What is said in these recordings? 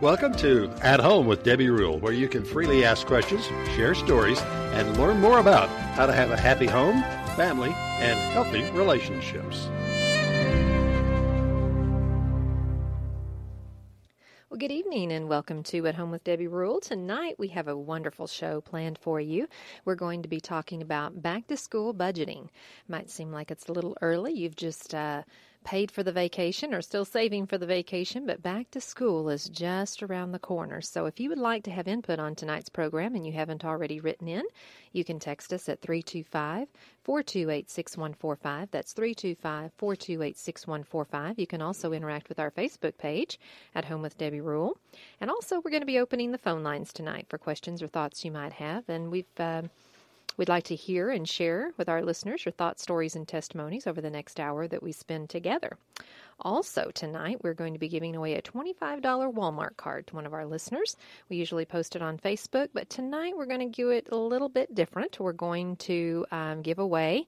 Welcome to At Home with Debbie Rule, where you can freely ask questions, share stories, and learn more about how to have a happy home, family, and healthy relationships. Well, good evening and welcome to At Home with Debbie Rule. Tonight we have a wonderful show planned for you. We're going to be talking about back to school budgeting. Might seem like it's a little early. You've just uh, paid for the vacation or still saving for the vacation, but back to school is just around the corner. So if you would like to have input on tonight's program and you haven't already written in, you can text us at 325 428 6145. That's 325 428 6145. You can also interact with our Facebook page at Home with Debbie Rule. And also, we're going to be opening the phone lines tonight for questions or thoughts you might have. And we've. Uh, We'd like to hear and share with our listeners your thoughts, stories, and testimonies over the next hour that we spend together. Also, tonight we're going to be giving away a $25 Walmart card to one of our listeners. We usually post it on Facebook, but tonight we're going to do it a little bit different. We're going to um, give away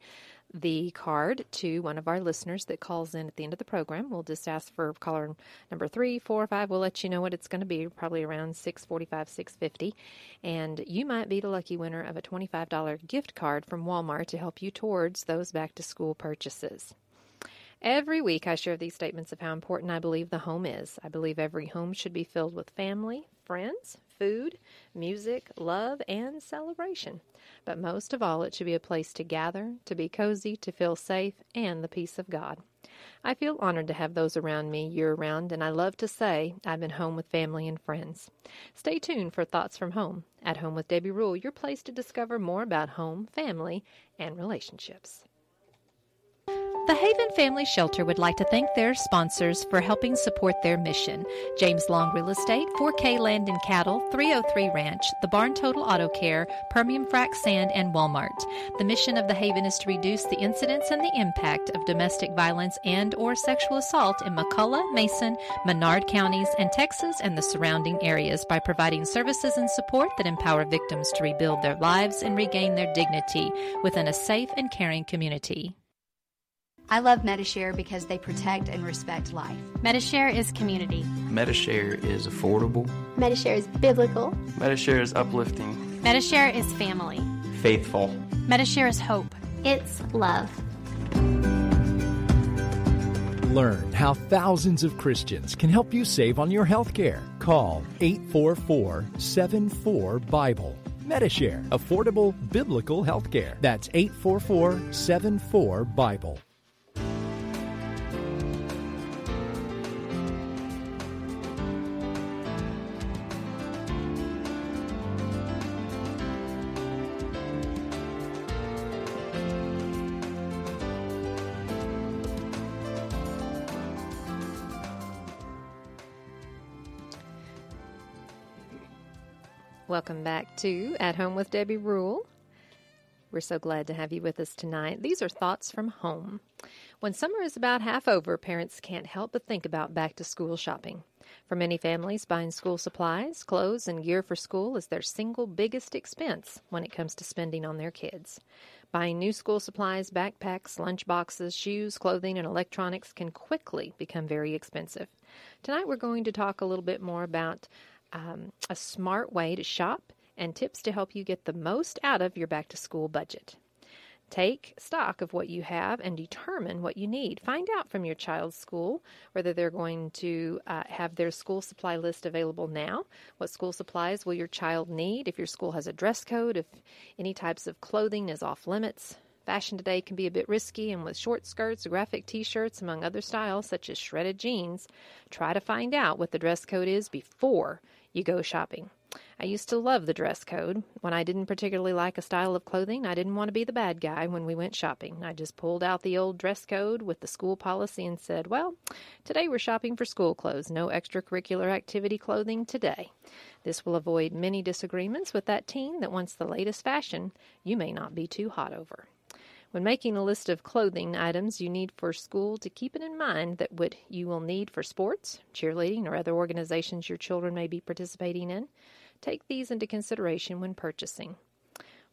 the card to one of our listeners that calls in at the end of the program. We'll just ask for caller number three, four, or five. We'll let you know what it's going to be, probably around six forty-five, six fifty, and you might be the lucky winner of a twenty-five dollar gift card from Walmart to help you towards those back-to-school purchases. Every week, I share these statements of how important I believe the home is. I believe every home should be filled with family, friends, food, music, love, and celebration. But most of all, it should be a place to gather, to be cozy, to feel safe, and the peace of God. I feel honored to have those around me year round, and I love to say I've been home with family and friends. Stay tuned for Thoughts from Home. At Home with Debbie Rule, your place to discover more about home, family, and relationships. The Haven Family Shelter would like to thank their sponsors for helping support their mission. James Long Real Estate, 4K Land and Cattle, 303 Ranch, the Barn Total Auto Care, Permian Frac Sand, and Walmart. The mission of the Haven is to reduce the incidence and the impact of domestic violence and or sexual assault in McCulloch, Mason, Menard counties, and Texas and the surrounding areas by providing services and support that empower victims to rebuild their lives and regain their dignity within a safe and caring community. I love Medi-Share because they protect and respect life. Medi-Share is community. Medi-Share is affordable. Medi-Share is biblical. Medi-Share is uplifting. Medi-Share is family. Faithful. Medi-Share is hope. It's love. Learn how thousands of Christians can help you save on your health care. Call 844 74 Bible. Medi-Share, affordable biblical health care. That's 844 74 Bible. Welcome back to At Home with Debbie Rule. We're so glad to have you with us tonight. These are thoughts from home. When summer is about half over, parents can't help but think about back to school shopping. For many families, buying school supplies, clothes, and gear for school is their single biggest expense when it comes to spending on their kids. Buying new school supplies, backpacks, lunch boxes, shoes, clothing, and electronics can quickly become very expensive. Tonight, we're going to talk a little bit more about um, a smart way to shop and tips to help you get the most out of your back to school budget. Take stock of what you have and determine what you need. Find out from your child's school whether they're going to uh, have their school supply list available now. What school supplies will your child need? If your school has a dress code, if any types of clothing is off limits. Fashion today can be a bit risky, and with short skirts, graphic t shirts, among other styles such as shredded jeans, try to find out what the dress code is before you go shopping. I used to love the dress code. When I didn't particularly like a style of clothing, I didn't want to be the bad guy when we went shopping. I just pulled out the old dress code with the school policy and said, Well, today we're shopping for school clothes. No extracurricular activity clothing today. This will avoid many disagreements with that teen that wants the latest fashion you may not be too hot over. When making a list of clothing items you need for school, to keep it in mind that what you will need for sports, cheerleading, or other organizations your children may be participating in, take these into consideration when purchasing.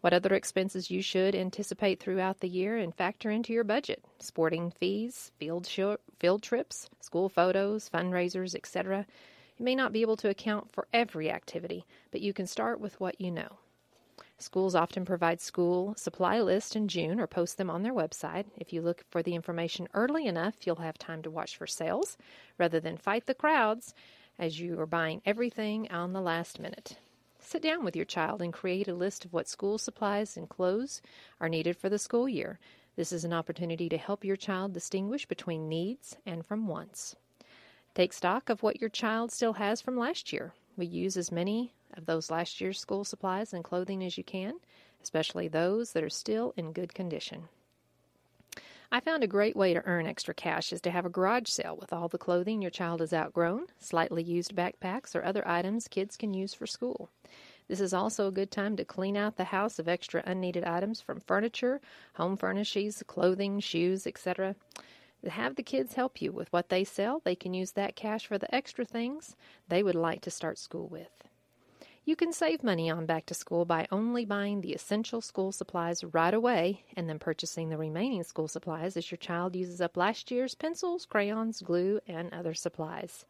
What other expenses you should anticipate throughout the year and factor into your budget sporting fees, field, field trips, school photos, fundraisers, etc. You may not be able to account for every activity, but you can start with what you know. Schools often provide school supply lists in June or post them on their website. If you look for the information early enough, you'll have time to watch for sales rather than fight the crowds as you are buying everything on the last minute. Sit down with your child and create a list of what school supplies and clothes are needed for the school year. This is an opportunity to help your child distinguish between needs and from wants. Take stock of what your child still has from last year. We use as many of those last year's school supplies and clothing as you can, especially those that are still in good condition. I found a great way to earn extra cash is to have a garage sale with all the clothing your child has outgrown, slightly used backpacks, or other items kids can use for school. This is also a good time to clean out the house of extra unneeded items from furniture, home furnishings, clothing, shoes, etc. Have the kids help you with what they sell. They can use that cash for the extra things they would like to start school with. You can save money on back to school by only buying the essential school supplies right away and then purchasing the remaining school supplies as your child uses up last year's pencils, crayons, glue, and other supplies.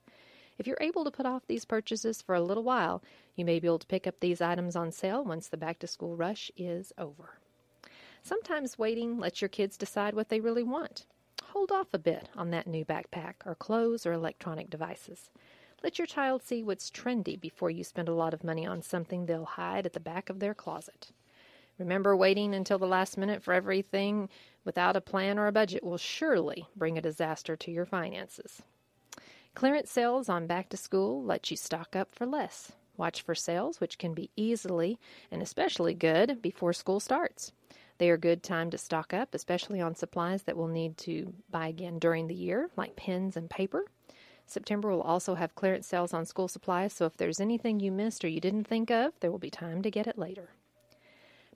If you're able to put off these purchases for a little while, you may be able to pick up these items on sale once the back to school rush is over. Sometimes waiting lets your kids decide what they really want. Hold off a bit on that new backpack or clothes or electronic devices. Let your child see what's trendy before you spend a lot of money on something they'll hide at the back of their closet. Remember, waiting until the last minute for everything without a plan or a budget will surely bring a disaster to your finances. Clearance sales on back to school let you stock up for less. Watch for sales, which can be easily and especially good before school starts. They are a good time to stock up, especially on supplies that we'll need to buy again during the year, like pens and paper. September will also have clearance sales on school supplies, so if there's anything you missed or you didn't think of, there will be time to get it later.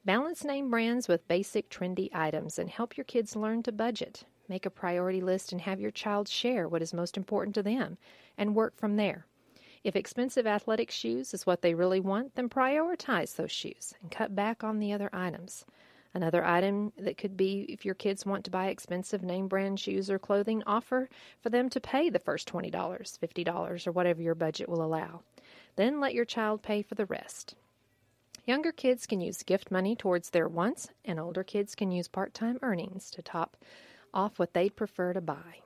Balance name brands with basic trendy items and help your kids learn to budget. Make a priority list and have your child share what is most important to them and work from there. If expensive athletic shoes is what they really want, then prioritize those shoes and cut back on the other items. Another item that could be if your kids want to buy expensive name brand shoes or clothing, offer for them to pay the first $20, $50, or whatever your budget will allow. Then let your child pay for the rest. Younger kids can use gift money towards their wants, and older kids can use part time earnings to top off what they'd prefer to buy.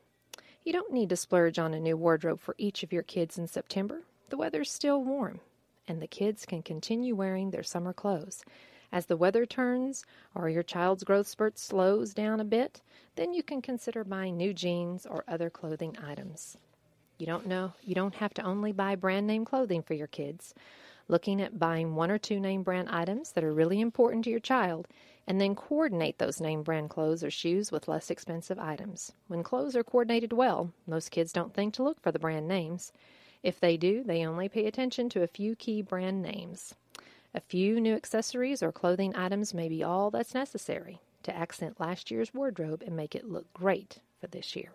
You don't need to splurge on a new wardrobe for each of your kids in September. The weather's still warm, and the kids can continue wearing their summer clothes. As the weather turns or your child's growth spurt slows down a bit, then you can consider buying new jeans or other clothing items. You don't know, you don't have to only buy brand name clothing for your kids. Looking at buying one or two name brand items that are really important to your child and then coordinate those name brand clothes or shoes with less expensive items. When clothes are coordinated well, most kids don't think to look for the brand names. If they do, they only pay attention to a few key brand names. A few new accessories or clothing items may be all that's necessary to accent last year's wardrobe and make it look great for this year.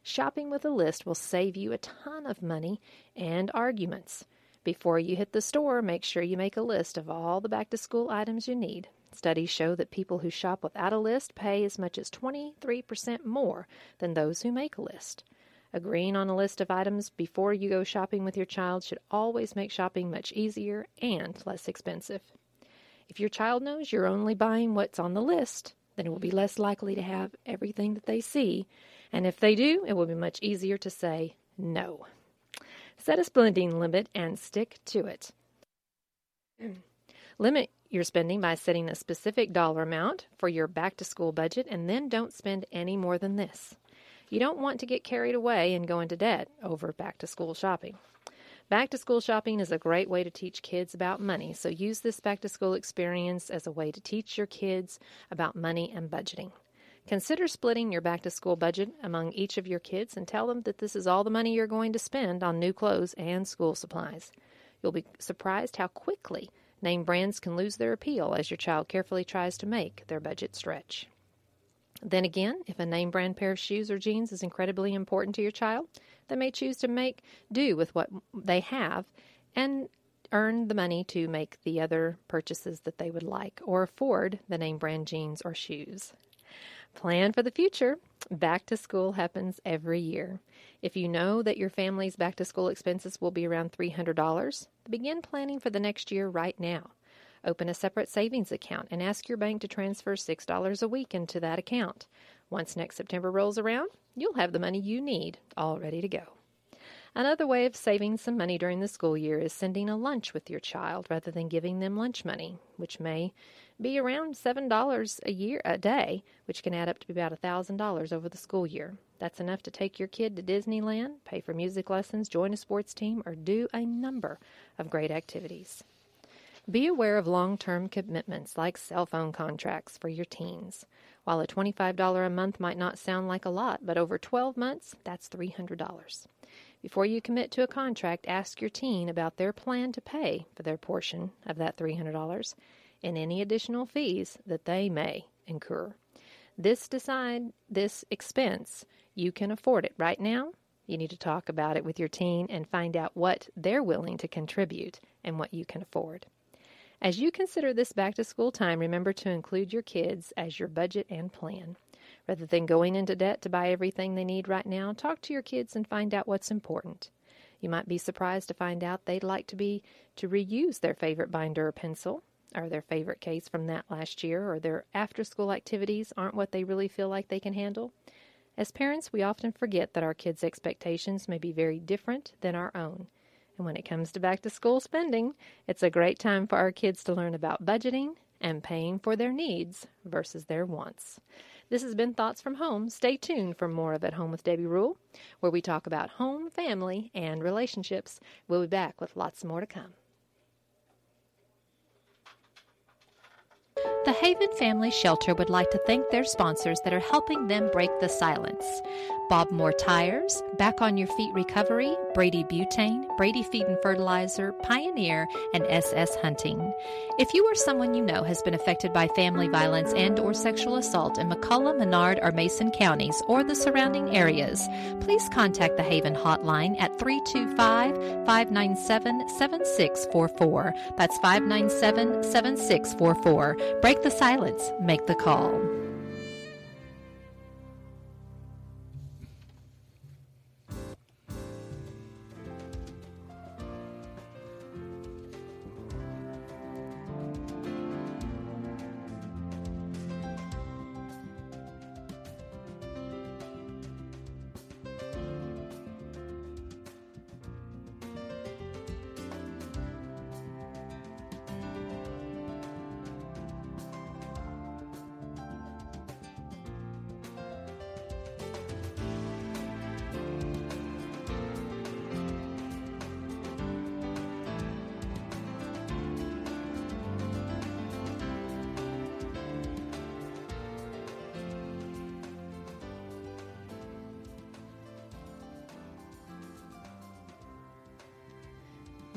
Shopping with a list will save you a ton of money and arguments. Before you hit the store, make sure you make a list of all the back to school items you need. Studies show that people who shop without a list pay as much as 23% more than those who make a list. Agreeing on a list of items before you go shopping with your child should always make shopping much easier and less expensive. If your child knows you're only buying what's on the list, then it will be less likely to have everything that they see, and if they do, it will be much easier to say no. Set a spending limit and stick to it. Limit your spending by setting a specific dollar amount for your back to school budget and then don't spend any more than this. You don't want to get carried away and go into debt over back to school shopping. Back to school shopping is a great way to teach kids about money, so use this back to school experience as a way to teach your kids about money and budgeting. Consider splitting your back to school budget among each of your kids and tell them that this is all the money you're going to spend on new clothes and school supplies. You'll be surprised how quickly name brands can lose their appeal as your child carefully tries to make their budget stretch. Then again, if a name brand pair of shoes or jeans is incredibly important to your child, they may choose to make do with what they have and earn the money to make the other purchases that they would like or afford the name brand jeans or shoes. Plan for the future. Back to school happens every year. If you know that your family's back to school expenses will be around $300, begin planning for the next year right now. Open a separate savings account and ask your bank to transfer $6 a week into that account. Once next September rolls around, you'll have the money you need all ready to go. Another way of saving some money during the school year is sending a lunch with your child rather than giving them lunch money, which may be around $7 a year a day, which can add up to about $1,000 over the school year. That's enough to take your kid to Disneyland, pay for music lessons, join a sports team, or do a number of great activities. Be aware of long term commitments like cell phone contracts for your teens. While a $25 a month might not sound like a lot, but over 12 months, that's $300. Before you commit to a contract, ask your teen about their plan to pay for their portion of that $300 and any additional fees that they may incur. This decide this expense, you can afford it right now. You need to talk about it with your teen and find out what they're willing to contribute and what you can afford. As you consider this back to school time, remember to include your kids as your budget and plan. Rather than going into debt to buy everything they need right now, talk to your kids and find out what's important. You might be surprised to find out they'd like to be to reuse their favorite binder or pencil or their favorite case from that last year or their after school activities aren't what they really feel like they can handle. As parents, we often forget that our kids' expectations may be very different than our own. And when it comes to back to school spending, it's a great time for our kids to learn about budgeting and paying for their needs versus their wants. This has been Thoughts from Home. Stay tuned for more of At Home with Debbie Rule, where we talk about home, family, and relationships. We'll be back with lots more to come. The Haven Family Shelter would like to thank their sponsors that are helping them break the silence. Bob Moore Tires, Back on Your Feet Recovery, Brady Butane, Brady Feed and Fertilizer, Pioneer, and SS Hunting. If you or someone you know has been affected by family violence and or sexual assault in McCulloch, Menard, or Mason counties or the surrounding areas, please contact the Haven hotline at 325-597-7644. That's 597-7644. Break the silence. Make the call.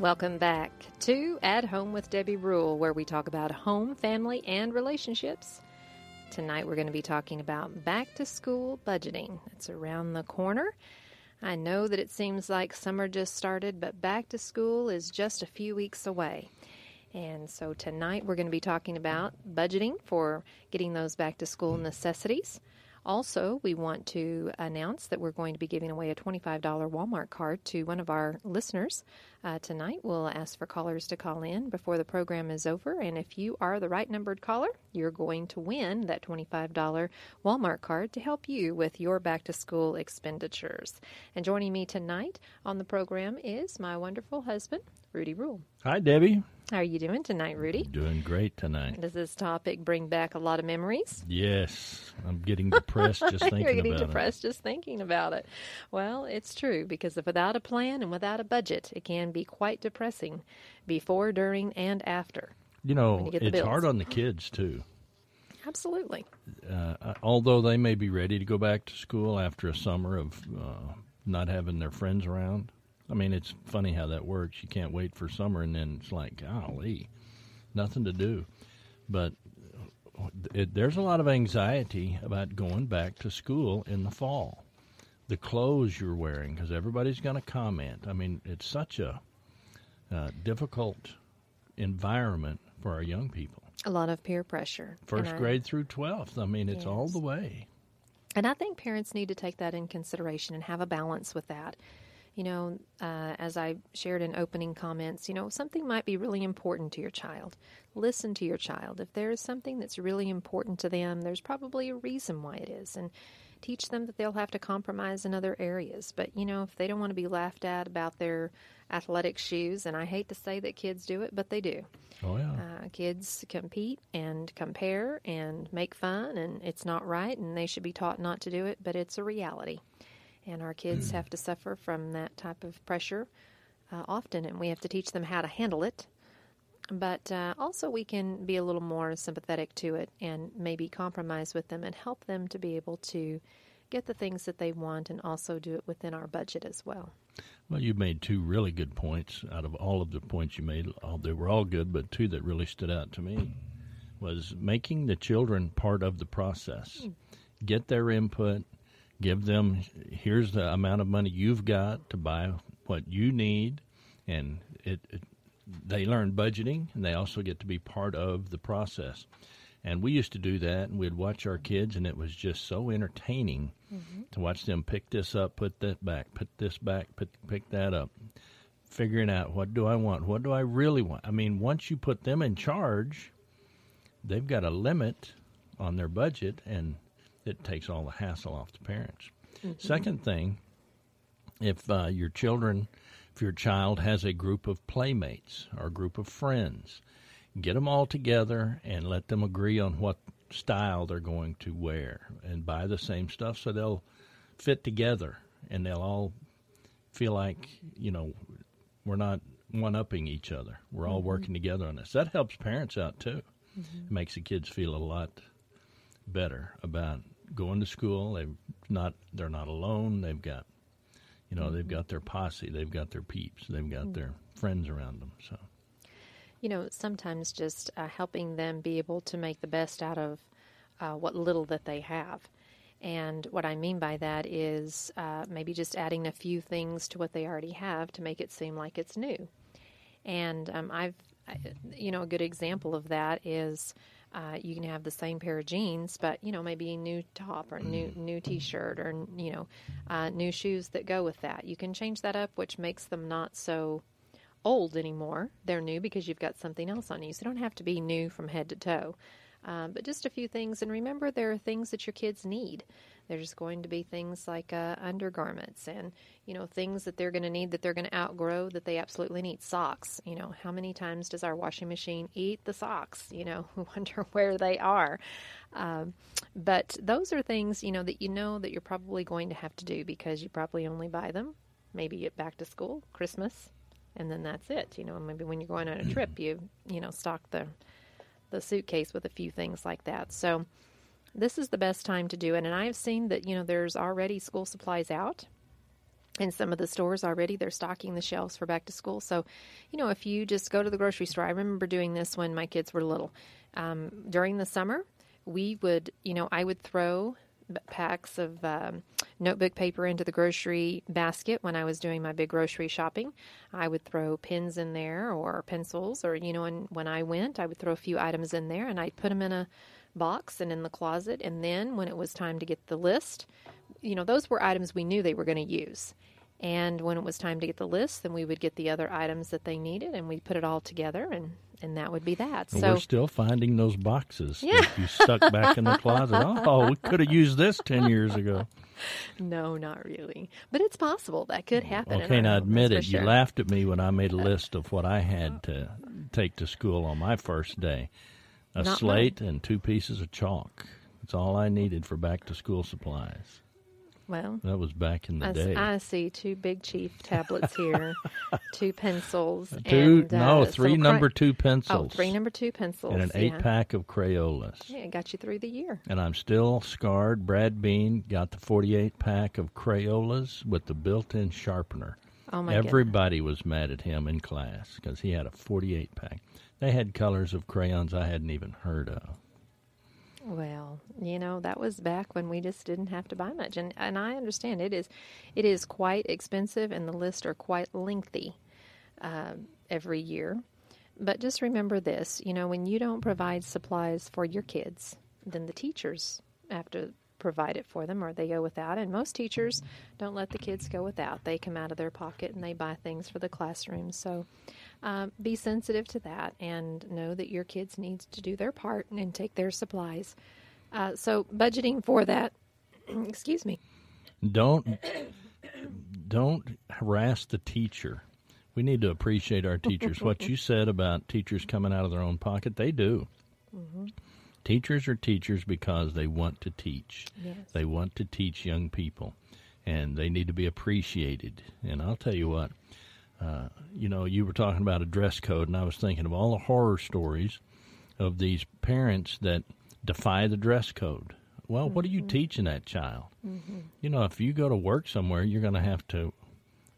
Welcome back to At Home with Debbie Rule, where we talk about home, family, and relationships. Tonight we're going to be talking about back to school budgeting. It's around the corner. I know that it seems like summer just started, but back to school is just a few weeks away. And so tonight we're going to be talking about budgeting for getting those back to school necessities. Also, we want to announce that we're going to be giving away a $25 Walmart card to one of our listeners uh, tonight. We'll ask for callers to call in before the program is over. And if you are the right numbered caller, you're going to win that $25 Walmart card to help you with your back to school expenditures. And joining me tonight on the program is my wonderful husband, Rudy Rule. Hi, Debbie. How are you doing tonight, Rudy? Doing great tonight. Does this topic bring back a lot of memories? Yes, I'm getting depressed just thinking You're getting about depressed just thinking about it. Well, it's true because if without a plan and without a budget, it can be quite depressing before, during, and after. You know, you it's hard on the kids too. Absolutely. Uh, although they may be ready to go back to school after a summer of uh, not having their friends around. I mean, it's funny how that works. You can't wait for summer, and then it's like, golly, nothing to do. But it, there's a lot of anxiety about going back to school in the fall. The clothes you're wearing, because everybody's going to comment. I mean, it's such a uh, difficult environment for our young people. A lot of peer pressure. First I- grade through 12th. I mean, it's all the way. And I think parents need to take that in consideration and have a balance with that. You know, uh, as I shared in opening comments, you know, something might be really important to your child. Listen to your child. If there is something that's really important to them, there's probably a reason why it is. And teach them that they'll have to compromise in other areas. But, you know, if they don't want to be laughed at about their athletic shoes, and I hate to say that kids do it, but they do. Oh, yeah. Uh, kids compete and compare and make fun, and it's not right, and they should be taught not to do it, but it's a reality. And our kids have to suffer from that type of pressure uh, often, and we have to teach them how to handle it. But uh, also, we can be a little more sympathetic to it and maybe compromise with them and help them to be able to get the things that they want and also do it within our budget as well. Well, you made two really good points out of all of the points you made. All, they were all good, but two that really stood out to me was making the children part of the process. Get their input, give them here's the amount of money you've got to buy what you need, and it, it they learn budgeting and they also get to be part of the process. And we used to do that, and we'd watch our kids, and it was just so entertaining mm-hmm. to watch them pick this up, put that back, put this back, put, pick that up, figuring out what do I want, what do I really want. I mean, once you put them in charge, they've got a limit on their budget, and it takes all the hassle off the parents. Mm-hmm. Second thing, if uh, your children, if your child has a group of playmates or a group of friends, get them all together and let them agree on what style they're going to wear and buy the same stuff so they'll fit together and they'll all feel like, you know, we're not one upping each other. We're all mm-hmm. working together on this. That helps parents out too. Mm-hmm. It makes the kids feel a lot better about going to school. They've not they're not alone. They've got you know, they've got their posse, they've got their peeps, they've got their friends around them. So you know, sometimes just uh, helping them be able to make the best out of uh, what little that they have. And what I mean by that is uh, maybe just adding a few things to what they already have to make it seem like it's new. And um, I've, I, you know, a good example of that is uh, you can have the same pair of jeans, but you know, maybe a new top or new new T-shirt or you know, uh, new shoes that go with that. You can change that up, which makes them not so old anymore. They're new because you've got something else on you. So they don't have to be new from head to toe. Um, but just a few things. And remember, there are things that your kids need. There's just going to be things like uh, undergarments and, you know, things that they're going to need that they're going to outgrow that they absolutely need. Socks. You know, how many times does our washing machine eat the socks? You know, we wonder where they are. Um, but those are things, you know, that you know that you're probably going to have to do because you probably only buy them maybe at back to school, Christmas, and then that's it. You know, maybe when you're going on a trip, you you know stock the the suitcase with a few things like that. So this is the best time to do it. And I've seen that you know there's already school supplies out. In some of the stores already, they're stocking the shelves for back to school. So, you know, if you just go to the grocery store, I remember doing this when my kids were little. Um, during the summer, we would, you know, I would throw packs of um, notebook paper into the grocery basket when I was doing my big grocery shopping. I would throw pens in there or pencils, or you know, and when I went, I would throw a few items in there and I'd put them in a box and in the closet. And then when it was time to get the list, you know, those were items we knew they were going to use. And when it was time to get the list, then we would get the other items that they needed and we'd put it all together and and that would be that. So we're still finding those boxes Yeah. that you stuck back in the closet. Oh, we could have used this 10 years ago. no, not really. But it's possible that could happen. Okay, now admit it. for You laughed at me when I made a list of what I had to take to school on my first day a Not slate and two pieces of chalk. That's all I needed for back to school supplies. Well, That was back in the I, day. I see two Big Chief tablets here, two pencils, two, and, uh, no, some three number two Oh, pencils. three number two pencils and an yeah. eight pack of Crayolas. Yeah, it got you through the year. And I'm still scarred. Brad Bean got the 48 pack of Crayolas with the built in sharpener. Oh my goodness. Everybody was mad at him in class because he had a 48 pack. They had colors of crayons I hadn't even heard of. Well, you know that was back when we just didn't have to buy much, and and I understand it is, it is quite expensive, and the lists are quite lengthy uh, every year. but just remember this you know, when you don't provide supplies for your kids, then the teachers have to provide it for them or they go without. And most teachers don't let the kids go without. They come out of their pocket and they buy things for the classroom. So um, be sensitive to that and know that your kids needs to do their part and take their supplies. Uh, so budgeting for that, excuse me. Don't don't harass the teacher. We need to appreciate our teachers. what you said about teachers coming out of their own pocket, they do. Mm-hmm. Teachers are teachers because they want to teach. Yes. They want to teach young people, and they need to be appreciated. And I'll tell you what, uh, you know, you were talking about a dress code, and I was thinking of all the horror stories of these parents that defy the dress code. Well, mm-hmm. what are you mm-hmm. teaching that child? Mm-hmm. You know, if you go to work somewhere, you're going to have to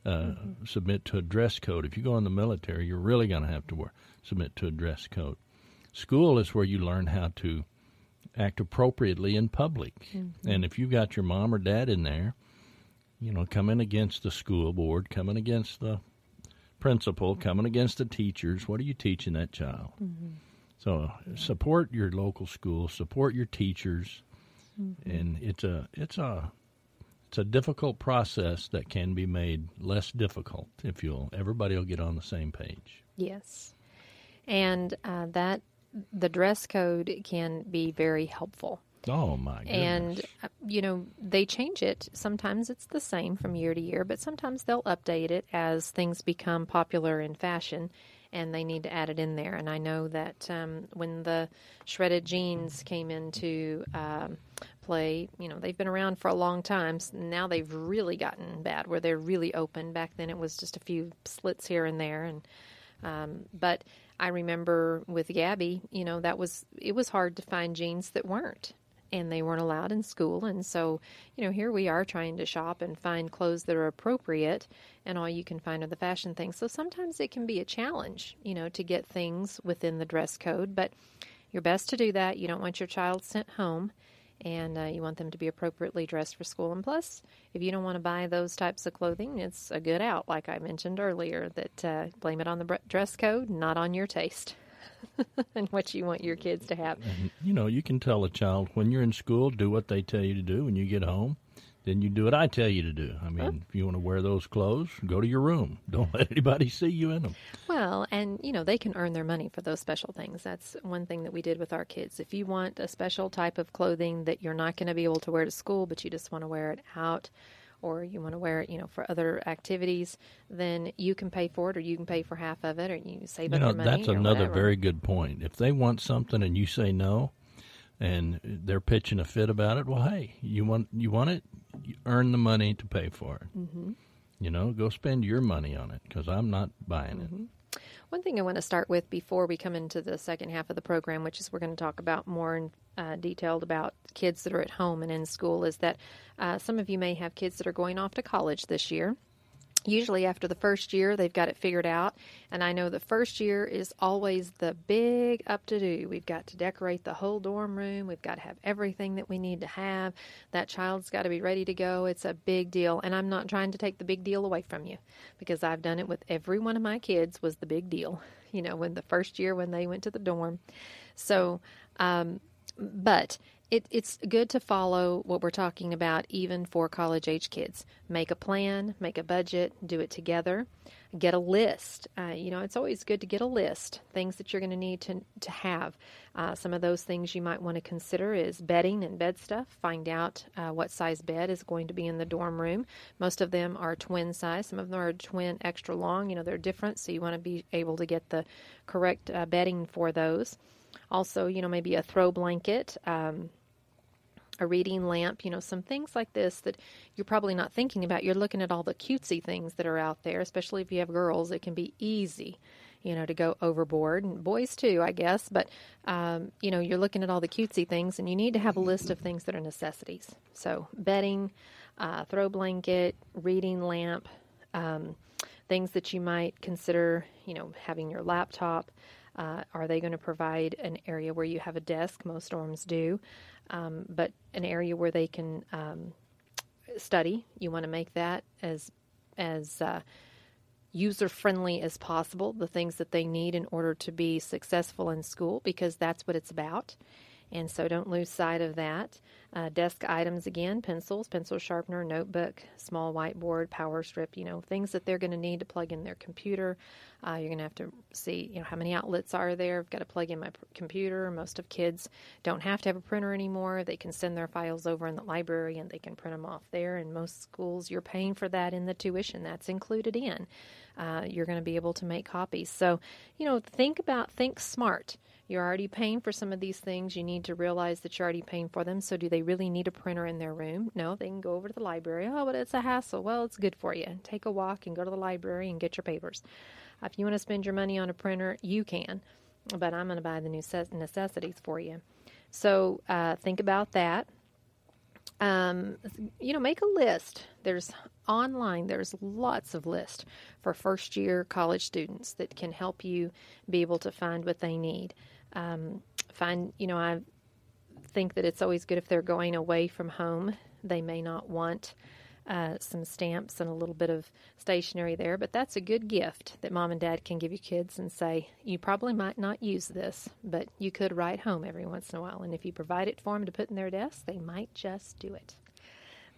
uh, mm-hmm. submit to a dress code. If you go in the military, you're really going to have to work, submit to a dress code. School is where you learn how to act appropriately in public. Mm-hmm. And if you've got your mom or dad in there, you know, coming against the school board, coming against the principal, coming against the teachers, what are you teaching that child? Mm-hmm. So support your local school, support your teachers, mm-hmm. and it's a it's a it's a difficult process that can be made less difficult if you'll everybody will get on the same page. Yes, and uh, that the dress code can be very helpful. Oh my goodness. And uh, you know, they change it. Sometimes it's the same from year to year, but sometimes they'll update it as things become popular in fashion and they need to add it in there. And I know that um, when the shredded jeans came into um, play, you know, they've been around for a long time. So now they've really gotten bad where they're really open. Back then it was just a few slits here and there. And, um, but I remember with Gabby, you know, that was it was hard to find jeans that weren't and they weren't allowed in school and so, you know, here we are trying to shop and find clothes that are appropriate and all you can find are the fashion things. So sometimes it can be a challenge, you know, to get things within the dress code, but you're best to do that. You don't want your child sent home and uh, you want them to be appropriately dressed for school. And plus, if you don't want to buy those types of clothing, it's a good out, like I mentioned earlier, that uh, blame it on the dress code, not on your taste. and what you want your kids to have. And, you know, you can tell a child when you're in school, do what they tell you to do. When you get home, then you do what I tell you to do. I mean, huh? if you want to wear those clothes, go to your room. Don't let anybody see you in them. Well, and you know, they can earn their money for those special things. That's one thing that we did with our kids. If you want a special type of clothing that you're not going to be able to wear to school, but you just want to wear it out, or you want to wear it, you know, for other activities, then you can pay for it, or you can pay for half of it, or you save you up know, your money. That's another very good point. If they want something and you say no, and they're pitching a fit about it, well, hey, you want you want it, you earn the money to pay for it. Mm-hmm. You know, go spend your money on it because I'm not buying mm-hmm. it. One thing I want to start with before we come into the second half of the program, which is we're going to talk about more in, uh, detailed about kids that are at home and in school, is that uh, some of you may have kids that are going off to college this year usually after the first year they've got it figured out. And i know the first year is always the big up to do we've got to decorate the whole dorm room. We've got to have everything that we need to have. That child's got to be ready to go. It's a big deal. And i'm not trying to take the big deal away from you because i've done it with every one of my kids was the big deal you know when the first year when they went to the dorm. So um, but it, it's good to follow what we're talking about even for college age kids. Make a plan, make a budget, do it together. Get a list. Uh, you know, it's always good to get a list, things that you're going to need to, to have. Uh, some of those things you might want to consider is bedding and bed stuff. Find out uh, what size bed is going to be in the dorm room. Most of them are twin size, some of them are twin extra long. You know, they're different, so you want to be able to get the correct uh, bedding for those. Also, you know, maybe a throw blanket. Um, a reading lamp, you know, some things like this that you're probably not thinking about. You're looking at all the cutesy things that are out there, especially if you have girls. It can be easy, you know, to go overboard, and boys too, I guess. But, um, you know, you're looking at all the cutesy things, and you need to have a list of things that are necessities. So, bedding, uh, throw blanket, reading lamp, um, things that you might consider, you know, having your laptop. Uh, are they going to provide an area where you have a desk? Most dorms do um, but an area where they can um, study. You want to make that as as uh, user friendly as possible, the things that they need in order to be successful in school, because that's what it's about. And so don't lose sight of that. Uh, desk items again pencils, pencil sharpener, notebook, small whiteboard, power strip, you know, things that they're going to need to plug in their computer. Uh, you're going to have to see, you know, how many outlets are there. I've got to plug in my p- computer. Most of kids don't have to have a printer anymore. They can send their files over in the library and they can print them off there. And most schools, you're paying for that in the tuition. That's included in. Uh, you're going to be able to make copies. So, you know, think about, think smart. You're already paying for some of these things. You need to realize that you're already paying for them. So, do they really need a printer in their room? No, they can go over to the library. Oh, but it's a hassle. Well, it's good for you. Take a walk and go to the library and get your papers. If you want to spend your money on a printer, you can. But I'm going to buy the new necessities for you. So, uh, think about that. Um, you know, make a list. There's online, there's lots of lists for first year college students that can help you be able to find what they need um, find, you know, I think that it's always good if they're going away from home. They may not want uh, some stamps and a little bit of stationery there, but that's a good gift that mom and dad can give you kids and say, you probably might not use this, but you could write home every once in a while. And if you provide it for them to put in their desk, they might just do it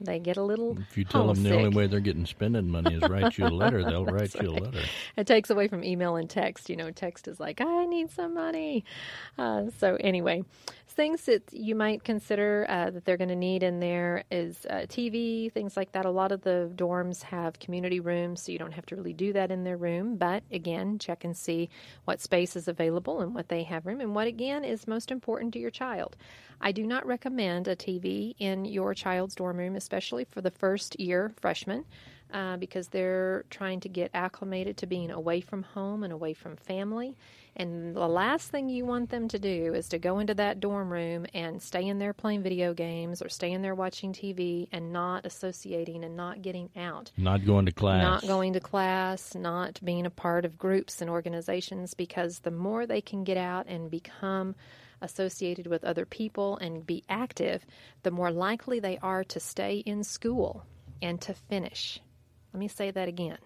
they get a little. If you tell homesick. them the only way they're getting spending money is write you a letter, they'll write right. you a letter. It takes away from email and text. You know, text is like, I need some money. Uh, so anyway, things that you might consider uh, that they're going to need in there is uh, TV, things like that. A lot of the dorms have community rooms, so you don't have to really do that in their room. But again, check and see what space is available and what they have room, and what again is most important to your child. I do not recommend a TV in your child's dorm room, especially for the first year freshman. Uh, because they're trying to get acclimated to being away from home and away from family. And the last thing you want them to do is to go into that dorm room and stay in there playing video games or stay in there watching TV and not associating and not getting out. Not going to class. Not going to class, not being a part of groups and organizations because the more they can get out and become associated with other people and be active, the more likely they are to stay in school and to finish. Let me say that again.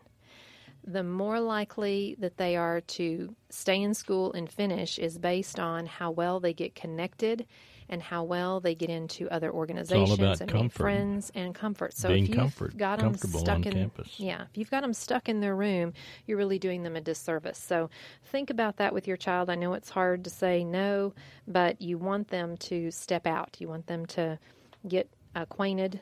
The more likely that they are to stay in school and finish is based on how well they get connected and how well they get into other organizations and comfort. make friends and comfort. So Being if you've comfort, got them stuck in campus. yeah, if you've got them stuck in their room, you're really doing them a disservice. So think about that with your child. I know it's hard to say no, but you want them to step out. You want them to get acquainted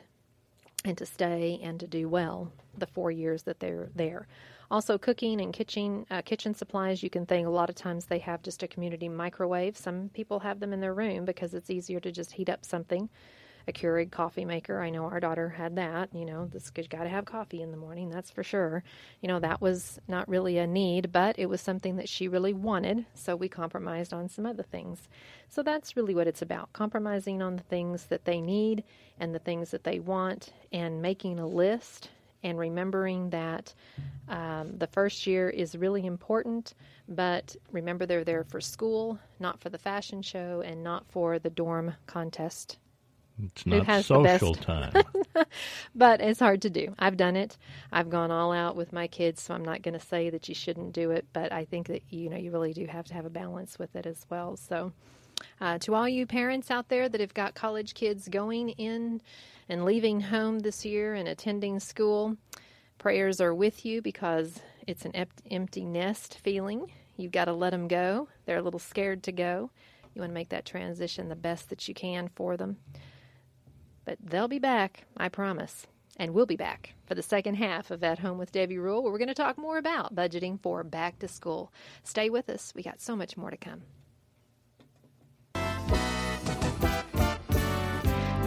and to stay and to do well the four years that they're there. Also, cooking and kitchen uh, kitchen supplies. You can think a lot of times they have just a community microwave. Some people have them in their room because it's easier to just heat up something. A Keurig coffee maker. I know our daughter had that. You know, this you got to have coffee in the morning. That's for sure. You know, that was not really a need, but it was something that she really wanted. So we compromised on some other things. So that's really what it's about: compromising on the things that they need and the things that they want, and making a list and remembering that um, the first year is really important, but remember they're there for school, not for the fashion show, and not for the dorm contest. It's Who not has the best- social time. But it's hard to do. I've done it. I've gone all out with my kids, so I'm not going to say that you shouldn't do it, but I think that you know you really do have to have a balance with it as well. So, uh, to all you parents out there that have got college kids going in and leaving home this year and attending school, prayers are with you because it's an empty nest feeling. You've got to let them go. They're a little scared to go. You want to make that transition the best that you can for them. But they'll be back, I promise. And we'll be back for the second half of At Home with Debbie Rule, where we're going to talk more about budgeting for back to school. Stay with us. We got so much more to come.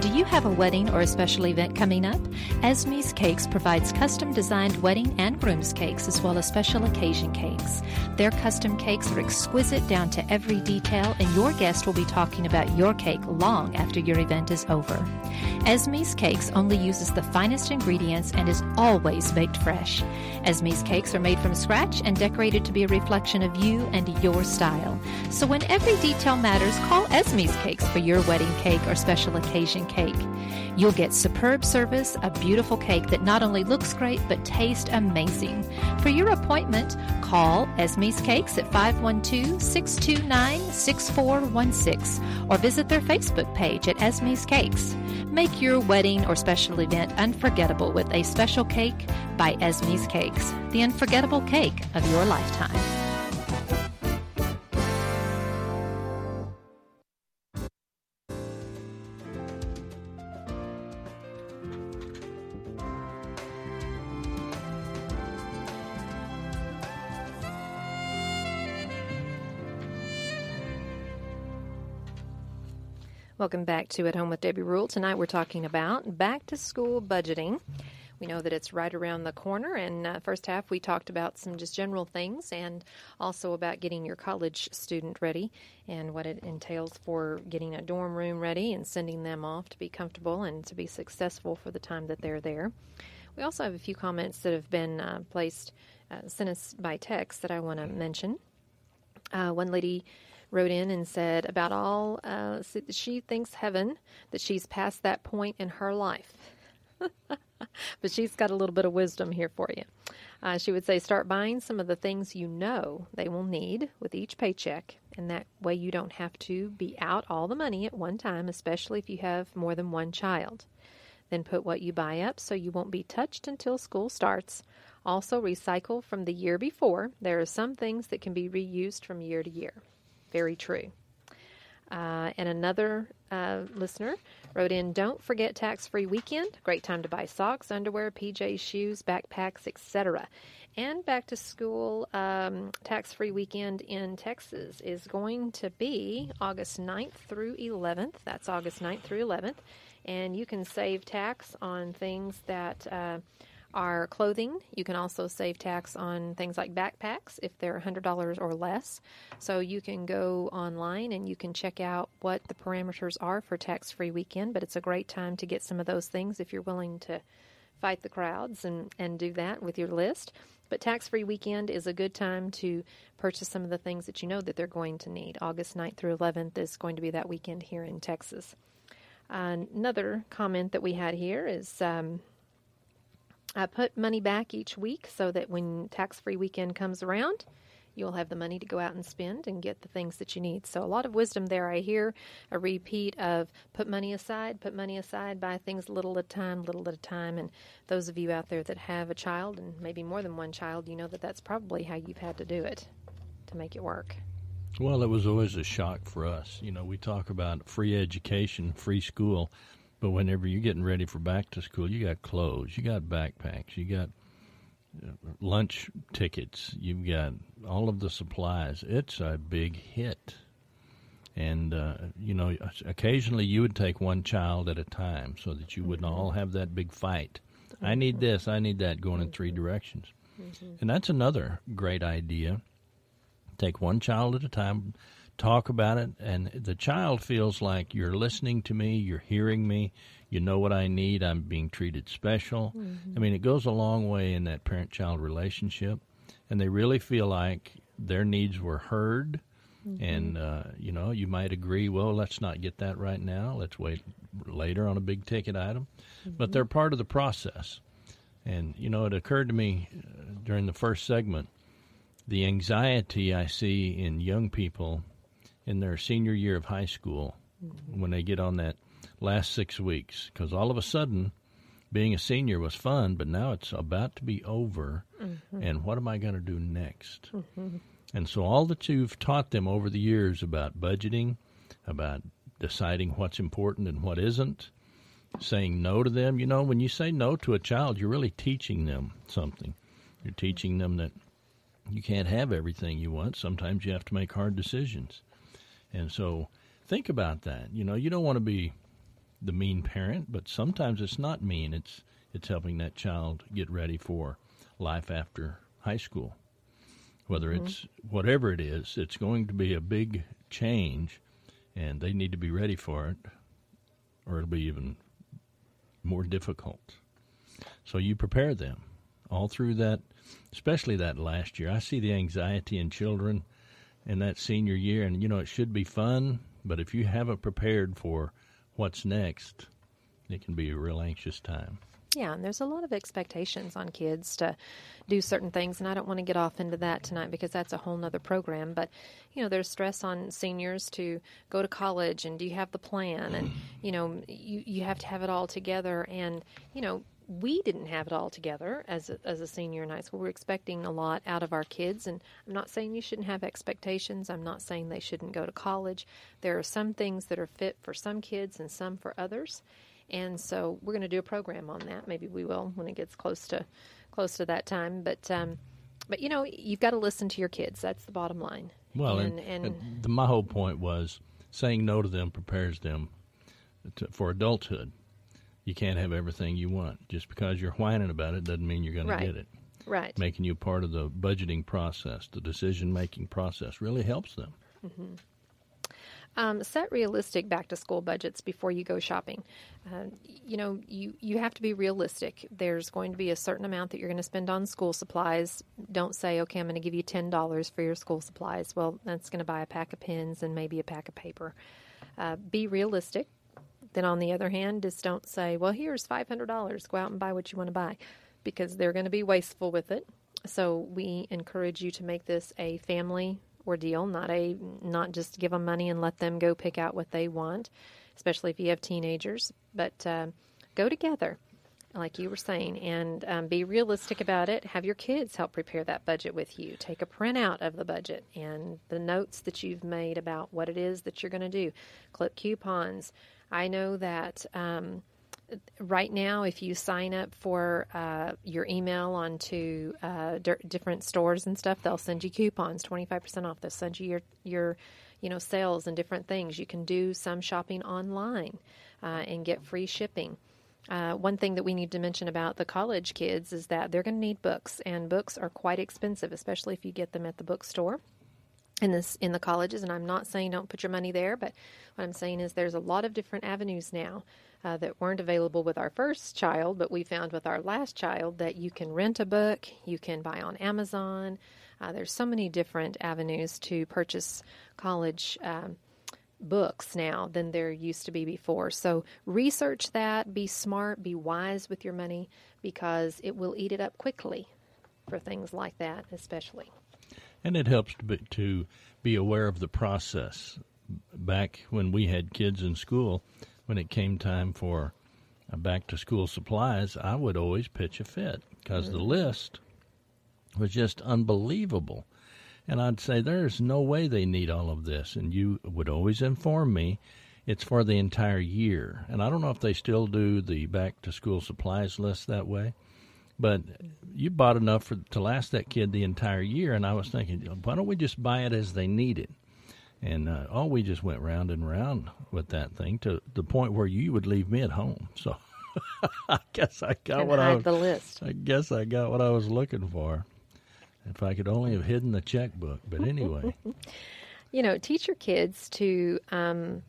Do you have a wedding or a special event coming up? Esme's Cakes provides custom designed wedding and groom's cakes as well as special occasion cakes. Their custom cakes are exquisite down to every detail, and your guest will be talking about your cake long after your event is over. Esme's Cakes only uses the finest ingredients and is always baked fresh. Esme's Cakes are made from scratch and decorated to be a reflection of you and your style. So when every detail matters, call Esme's Cakes for your wedding cake or special occasion cake. Cake. You'll get superb service, a beautiful cake that not only looks great but tastes amazing. For your appointment, call Esme's Cakes at 512 629 6416 or visit their Facebook page at Esme's Cakes. Make your wedding or special event unforgettable with a special cake by Esme's Cakes, the unforgettable cake of your lifetime. Welcome back to At Home with Debbie Rule. Tonight we're talking about back to school budgeting. We know that it's right around the corner, and uh, first half we talked about some just general things and also about getting your college student ready and what it entails for getting a dorm room ready and sending them off to be comfortable and to be successful for the time that they're there. We also have a few comments that have been uh, placed, uh, sent us by text that I want to mention. Uh, one lady wrote in and said about all uh, she thinks heaven that she's past that point in her life. but she's got a little bit of wisdom here for you. Uh, she would say, start buying some of the things you know they will need with each paycheck, and that way you don't have to be out all the money at one time, especially if you have more than one child. Then put what you buy up so you won't be touched until school starts. Also, recycle from the year before. There are some things that can be reused from year to year. Very true. Uh, and another uh, listener wrote in Don't forget tax free weekend. Great time to buy socks, underwear, PJs, shoes, backpacks, etc. And back to school um, tax free weekend in Texas is going to be August 9th through 11th. That's August 9th through 11th. And you can save tax on things that. Uh, are clothing. You can also save tax on things like backpacks if they're $100 or less. So you can go online and you can check out what the parameters are for tax free weekend, but it's a great time to get some of those things if you're willing to fight the crowds and, and do that with your list. But tax free weekend is a good time to purchase some of the things that you know that they're going to need. August 9th through 11th is going to be that weekend here in Texas. Uh, another comment that we had here is um, I put money back each week so that when tax free weekend comes around, you'll have the money to go out and spend and get the things that you need. So, a lot of wisdom there. I hear a repeat of put money aside, put money aside, buy things little at a time, little at a time. And those of you out there that have a child and maybe more than one child, you know that that's probably how you've had to do it to make it work. Well, it was always a shock for us. You know, we talk about free education, free school. But whenever you're getting ready for back to school, you got clothes, you got backpacks, you got uh, lunch tickets, you've got all of the supplies. It's a big hit. And, uh, you know, occasionally you would take one child at a time so that you wouldn't all have that big fight. I need this, I need that, going in three directions. Mm-hmm. And that's another great idea. Take one child at a time, talk about it, and the child feels like you're listening to me, you're hearing me, you know what I need, I'm being treated special. Mm-hmm. I mean, it goes a long way in that parent child relationship, and they really feel like their needs were heard. Mm-hmm. And, uh, you know, you might agree, well, let's not get that right now. Let's wait later on a big ticket item. Mm-hmm. But they're part of the process. And, you know, it occurred to me uh, during the first segment the anxiety I see in young people in their senior year of high school mm-hmm. when they get on that last six weeks because all of a sudden being a senior was fun but now it's about to be over mm-hmm. and what am i going to do next mm-hmm. and so all that you've taught them over the years about budgeting about deciding what's important and what isn't saying no to them you know when you say no to a child you're really teaching them something you're teaching them that you can't have everything you want sometimes you have to make hard decisions and so think about that. You know, you don't want to be the mean parent, but sometimes it's not mean. It's it's helping that child get ready for life after high school. Whether mm-hmm. it's whatever it is, it's going to be a big change and they need to be ready for it or it'll be even more difficult. So you prepare them all through that, especially that last year. I see the anxiety in children in that senior year. And, you know, it should be fun, but if you haven't prepared for what's next, it can be a real anxious time. Yeah, and there's a lot of expectations on kids to do certain things, and I don't want to get off into that tonight because that's a whole nother program. But you know, there's stress on seniors to go to college, and do you have the plan? And you know, you you have to have it all together, and you know. We didn't have it all together as a, as a senior in high school. We're expecting a lot out of our kids, and I'm not saying you shouldn't have expectations. I'm not saying they shouldn't go to college. There are some things that are fit for some kids and some for others, and so we're going to do a program on that. Maybe we will when it gets close to close to that time. But um, but you know, you've got to listen to your kids. That's the bottom line. Well, and, and, and the, my whole point was saying no to them prepares them to, for adulthood. You can't have everything you want. Just because you're whining about it doesn't mean you're going right. to get it. Right. Making you part of the budgeting process, the decision making process, really helps them. Mm-hmm. Um, set realistic back to school budgets before you go shopping. Uh, you know, you, you have to be realistic. There's going to be a certain amount that you're going to spend on school supplies. Don't say, okay, I'm going to give you $10 for your school supplies. Well, that's going to buy a pack of pens and maybe a pack of paper. Uh, be realistic. Then, on the other hand, just don't say, well, here's $500. Go out and buy what you want to buy because they're going to be wasteful with it. So, we encourage you to make this a family ordeal, not a not just give them money and let them go pick out what they want, especially if you have teenagers. But uh, go together, like you were saying, and um, be realistic about it. Have your kids help prepare that budget with you. Take a printout of the budget and the notes that you've made about what it is that you're going to do. Clip coupons. I know that. Um, right now, if you sign up for uh, your email onto uh, d- different stores and stuff, they'll send you coupons, twenty five percent off. They'll send you your your you know sales and different things. You can do some shopping online uh, and get free shipping. Uh, one thing that we need to mention about the college kids is that they're going to need books, and books are quite expensive, especially if you get them at the bookstore in this in the colleges and I'm not saying don't put your money there but what I'm saying is there's a lot of different avenues now uh, that weren't available with our first child but we found with our last child that you can rent a book you can buy on Amazon. Uh, there's so many different avenues to purchase college um, books now than there used to be before. So research that be smart be wise with your money because it will eat it up quickly for things like that especially and it helps to be, to be aware of the process. Back when we had kids in school, when it came time for back to school supplies, I would always pitch a fit because mm-hmm. the list was just unbelievable. And I'd say, There's no way they need all of this. And you would always inform me it's for the entire year. And I don't know if they still do the back to school supplies list that way. But you bought enough for, to last that kid the entire year, and I was thinking, why don't we just buy it as they need it? And uh, oh, we just went round and round with that thing to the point where you would leave me at home. So I guess I got and what I was. The list. I guess I got what I was looking for. If I could only have hidden the checkbook, but anyway. you know, teach your kids to, um,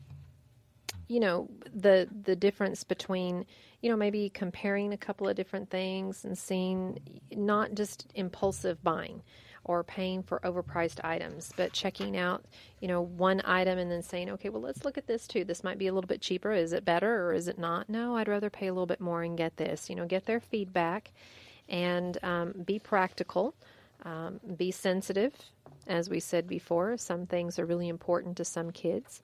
you know, the the difference between you know, maybe comparing a couple of different things and seeing not just impulsive buying or paying for overpriced items, but checking out, you know, one item and then saying, okay, well, let's look at this too. This might be a little bit cheaper. Is it better or is it not? No, I'd rather pay a little bit more and get this. You know, get their feedback and um, be practical, um, be sensitive. As we said before, some things are really important to some kids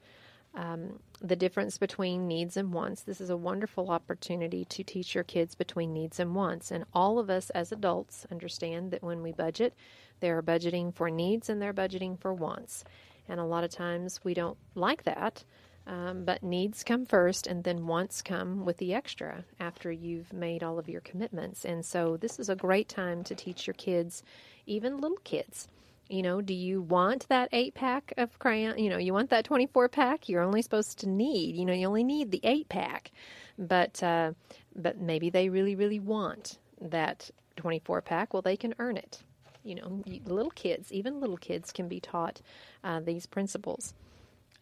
um, the difference between needs and wants. This is a wonderful opportunity to teach your kids between needs and wants. And all of us as adults understand that when we budget, they're budgeting for needs and they're budgeting for wants. And a lot of times we don't like that. Um, but needs come first, and then wants come with the extra after you've made all of your commitments. And so, this is a great time to teach your kids, even little kids, you know, do you want that eight pack of crayon? You know, you want that 24 pack? You're only supposed to need, you know, you only need the eight pack. But, uh, but maybe they really, really want that 24 pack. Well, they can earn it. You know, little kids, even little kids can be taught uh, these principles.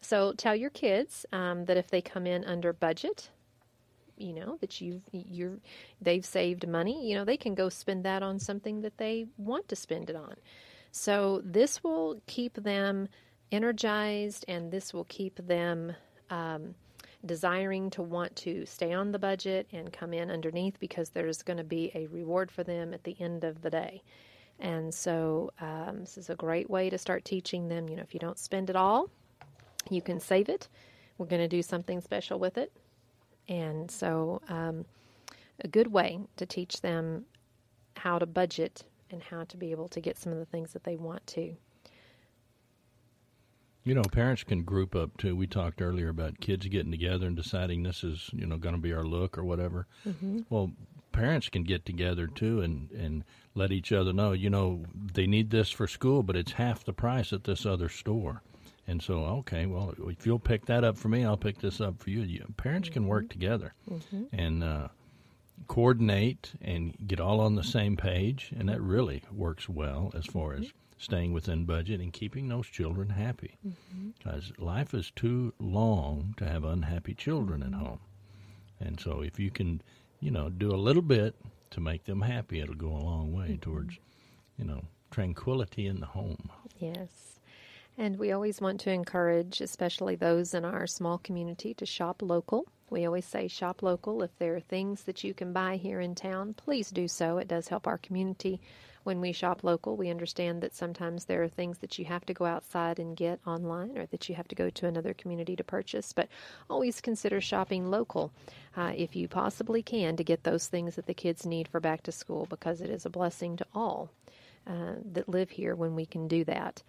So tell your kids um, that if they come in under budget, you know that you've you're they've saved money. You know they can go spend that on something that they want to spend it on. So this will keep them energized and this will keep them um, desiring to want to stay on the budget and come in underneath because there's going to be a reward for them at the end of the day. And so um, this is a great way to start teaching them. You know, if you don't spend it all, you can save it. We're going to do something special with it. And so, um, a good way to teach them how to budget and how to be able to get some of the things that they want to. You know, parents can group up too. We talked earlier about kids getting together and deciding this is, you know, going to be our look or whatever. Mm-hmm. Well, parents can get together too and and let each other know, you know, they need this for school, but it's half the price at this other store. And so, okay, well, if you'll pick that up for me, I'll pick this up for you. you parents can work together and uh, coordinate and get all on the same page, and that really works well as far as mm-hmm. staying within budget and keeping those children happy. Mm-hmm. Because life is too long to have unhappy children at mm-hmm. home. And so, if you can, you know, do a little bit to make them happy, it'll go a long way towards, you know, tranquility in the home. Yes. And we always want to encourage, especially those in our small community, to shop local. We always say shop local. If there are things that you can buy here in town, please do so. It does help our community when we shop local. We understand that sometimes there are things that you have to go outside and get online or that you have to go to another community to purchase, but always consider shopping local uh, if you possibly can to get those things that the kids need for back to school because it is a blessing to all uh, that live here when we can do that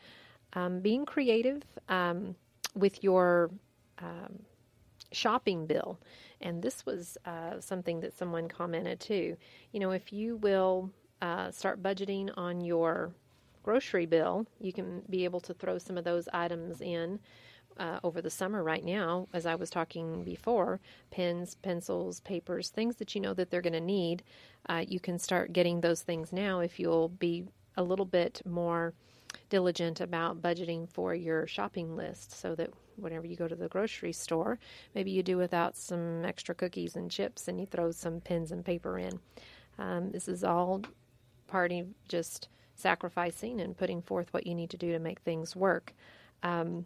um, being creative um, with your um, shopping bill. And this was uh, something that someone commented too. You know, if you will uh, start budgeting on your grocery bill, you can be able to throw some of those items in. Uh, over the summer right now, as I was talking before, pens, pencils, papers, things that you know that they're going to need, uh, you can start getting those things now if you'll be a little bit more diligent about budgeting for your shopping list so that whenever you go to the grocery store, maybe you do without some extra cookies and chips and you throw some pens and paper in. Um, this is all part of just sacrificing and putting forth what you need to do to make things work. Um,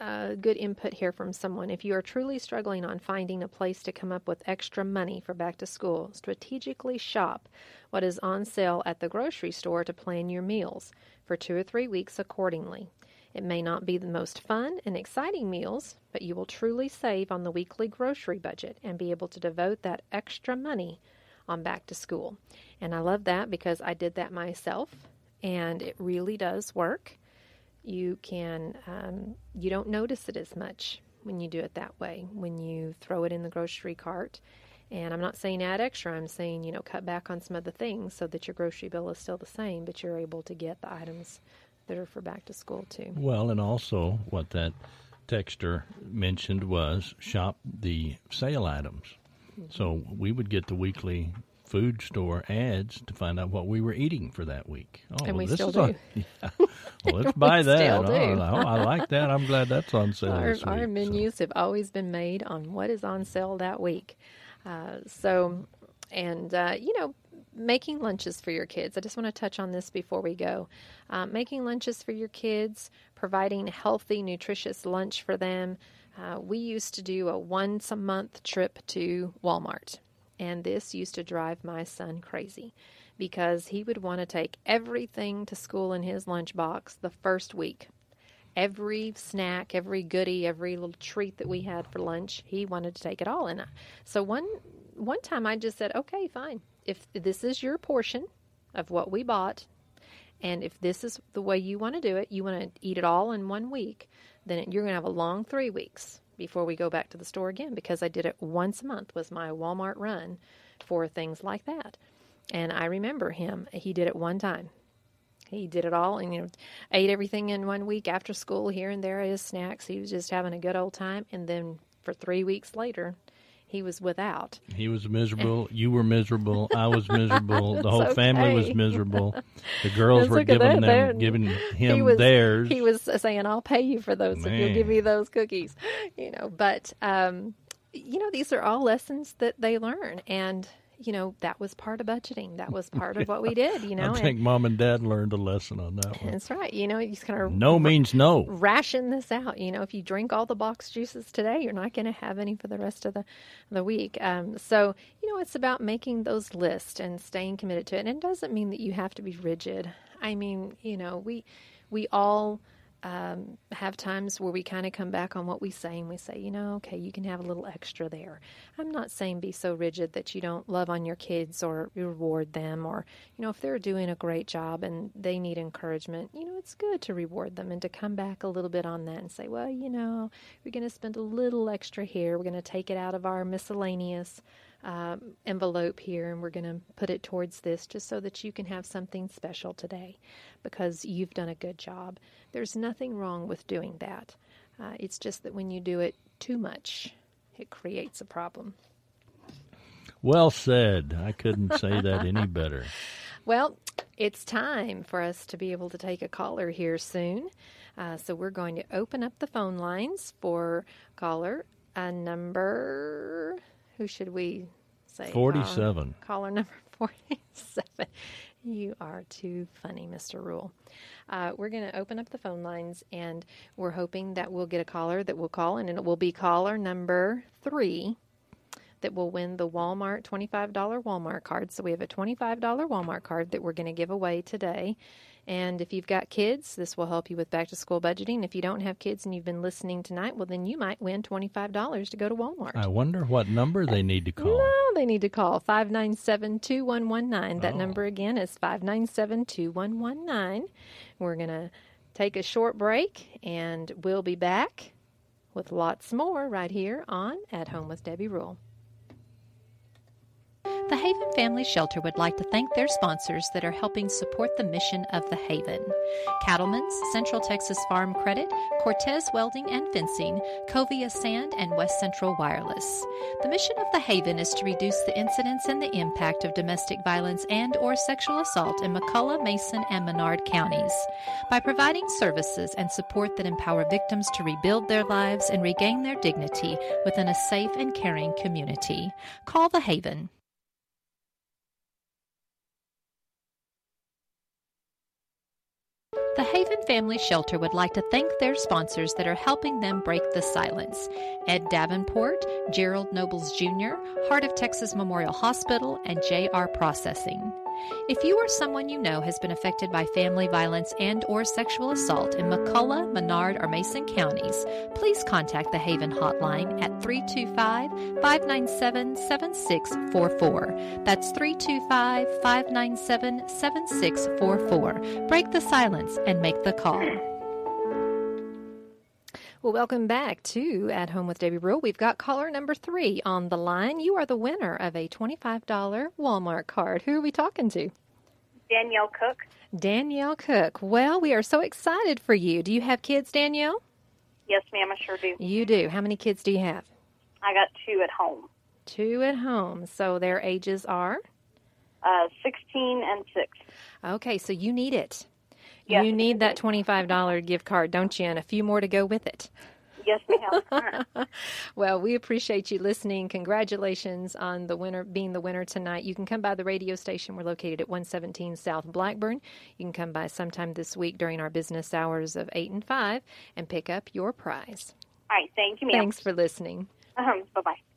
uh, good input here from someone. If you are truly struggling on finding a place to come up with extra money for back to school, strategically shop what is on sale at the grocery store to plan your meals for two or three weeks accordingly. It may not be the most fun and exciting meals, but you will truly save on the weekly grocery budget and be able to devote that extra money on back to school. And I love that because I did that myself and it really does work you can um, you don't notice it as much when you do it that way when you throw it in the grocery cart. And i'm not saying add extra i'm saying you know cut back on some of the things so that your grocery bill is still the same but you're able to get the items that are for back to school too. Well, and also what that texter mentioned was shop the sale items. So we would get the weekly food store ads to find out what we were eating for that week. Oh, And we this still is on- yeah. Well, let's buy that. do. Oh, I- like that. I'm glad that's on sale our, week. our So- menus have always been made on what is on sale that week. Uh, so, and uh, you know, making lunches for your kids. I just want to touch on this before we go. Uh, making lunches for your kids, providing healthy, nutritious lunch for them. Uh, we used to do a once a month trip to Walmart, and this used to drive my son crazy because he would want to take everything to school in his lunchbox the first week every snack, every goodie, every little treat that we had for lunch, he wanted to take it all. And I, so one one time I just said, "Okay, fine. If this is your portion of what we bought, and if this is the way you want to do it, you want to eat it all in one week, then you're going to have a long 3 weeks before we go back to the store again because I did it once a month was my Walmart run for things like that. And I remember him, he did it one time. He did it all and you know ate everything in one week after school here and there his snacks. He was just having a good old time and then for 3 weeks later he was without. He was miserable. You were miserable. I was miserable. the whole It's family was miserable. The girls were giving them, giving he him was, theirs. He was saying, "I'll pay you for those if you'll give me those cookies." You know, but um, you know, these are all lessons that they learn, and you know, that was part of budgeting. That was part of what we did, you know. I think and mom and dad learned a lesson on that one. that's right. You know, you just kind of No means no. ration this out. You know, if you drink all the box juices today, you're not going to have any for the rest of the the week. Um, so, you know, it's about making those lists and staying committed to it. And it doesn't mean that you have to be rigid. I mean, you know, we we all um, have times where we kind of come back on what we say and we say, you know, okay, you can have a little extra there. I'm not saying be so rigid that you don't love on your kids or reward them, or, you know, if they're doing a great job and they need encouragement, you know, it's good to reward them and to come back a little bit on that and say, well, you know, we're going to spend a little extra here. We're going to take it out of our miscellaneous um, envelope here and we're going to put it towards this just so that you can have something special today because you've done a good job. There's nothing wrong with doing that. Uh, it's just that when you do it too much, it creates a problem. Well said. I couldn't say that any better. Well, it's time for us to be able to take a caller here soon. Uh, so we're going to open up the phone lines for caller uh, number. Who should we say? 47. Caller, caller number 47. You are too funny, Mr. Rule. Uh, we're going to open up the phone lines, and we're hoping that we'll get a caller that will call, and it will be caller number three that will win the Walmart $25 Walmart card. So we have a $25 Walmart card that we're going to give away today. And if you've got kids, this will help you with back to school budgeting. If you don't have kids and you've been listening tonight, well, then you might win $25 to go to Walmart. I wonder what number they need to call. No, they need to call 597 2119. That Oh. number again is 597 2119. We're going to take a short break and we'll be back with lots more right here on At Home with Debbie Rule. The Haven Family Shelter would like to thank their sponsors that are helping support the mission of the Haven Cattleman's, Central Texas Farm Credit, Cortez Welding and Fencing, Covia Sand, and West Central Wireless. The mission of the Haven is to reduce the incidence and the impact of domestic violence and or sexual assault in McCulloch, Mason, and Menard counties by providing services and support that empower victims to rebuild their lives and regain their dignity within a safe and caring community. Call the Haven The Haven Family Shelter would like to thank their sponsors that are helping them break the silence Ed Davenport, Gerald Nobles Jr., Heart of Texas Memorial Hospital, and JR Processing. If you or someone you know has been affected by family violence and or sexual assault in McCulloch, Menard, or Mason counties, please contact the Haven hotline at 325-597-7644. That's 325-597-7644. Break the silence and make the call. Well, welcome back to At Home with Debbie Rule. We've got caller number three on the line. You are the winner of a $25 Walmart card. Who are we talking to? Danielle Cook. Danielle Cook. Well, we are so excited for you. Do you have kids, Danielle? Yes, ma'am, I sure do. You do. How many kids do you have? I got two at home, Two at home. So their ages are? uh, 16 and 6. Okay, so you need it. Yes, you need that $25 gift card, don't you? And a few more to go with it. Yes, ma'am. Well, we appreciate you listening. Congratulations on the winner being the winner tonight. You can come by the radio station. We're located at 117 South Blackburn. You can come by sometime this week during our business hours of 8 and 5 and pick up your prize. All right, thank you, ma'am. Thanks for listening. Um, bye-bye.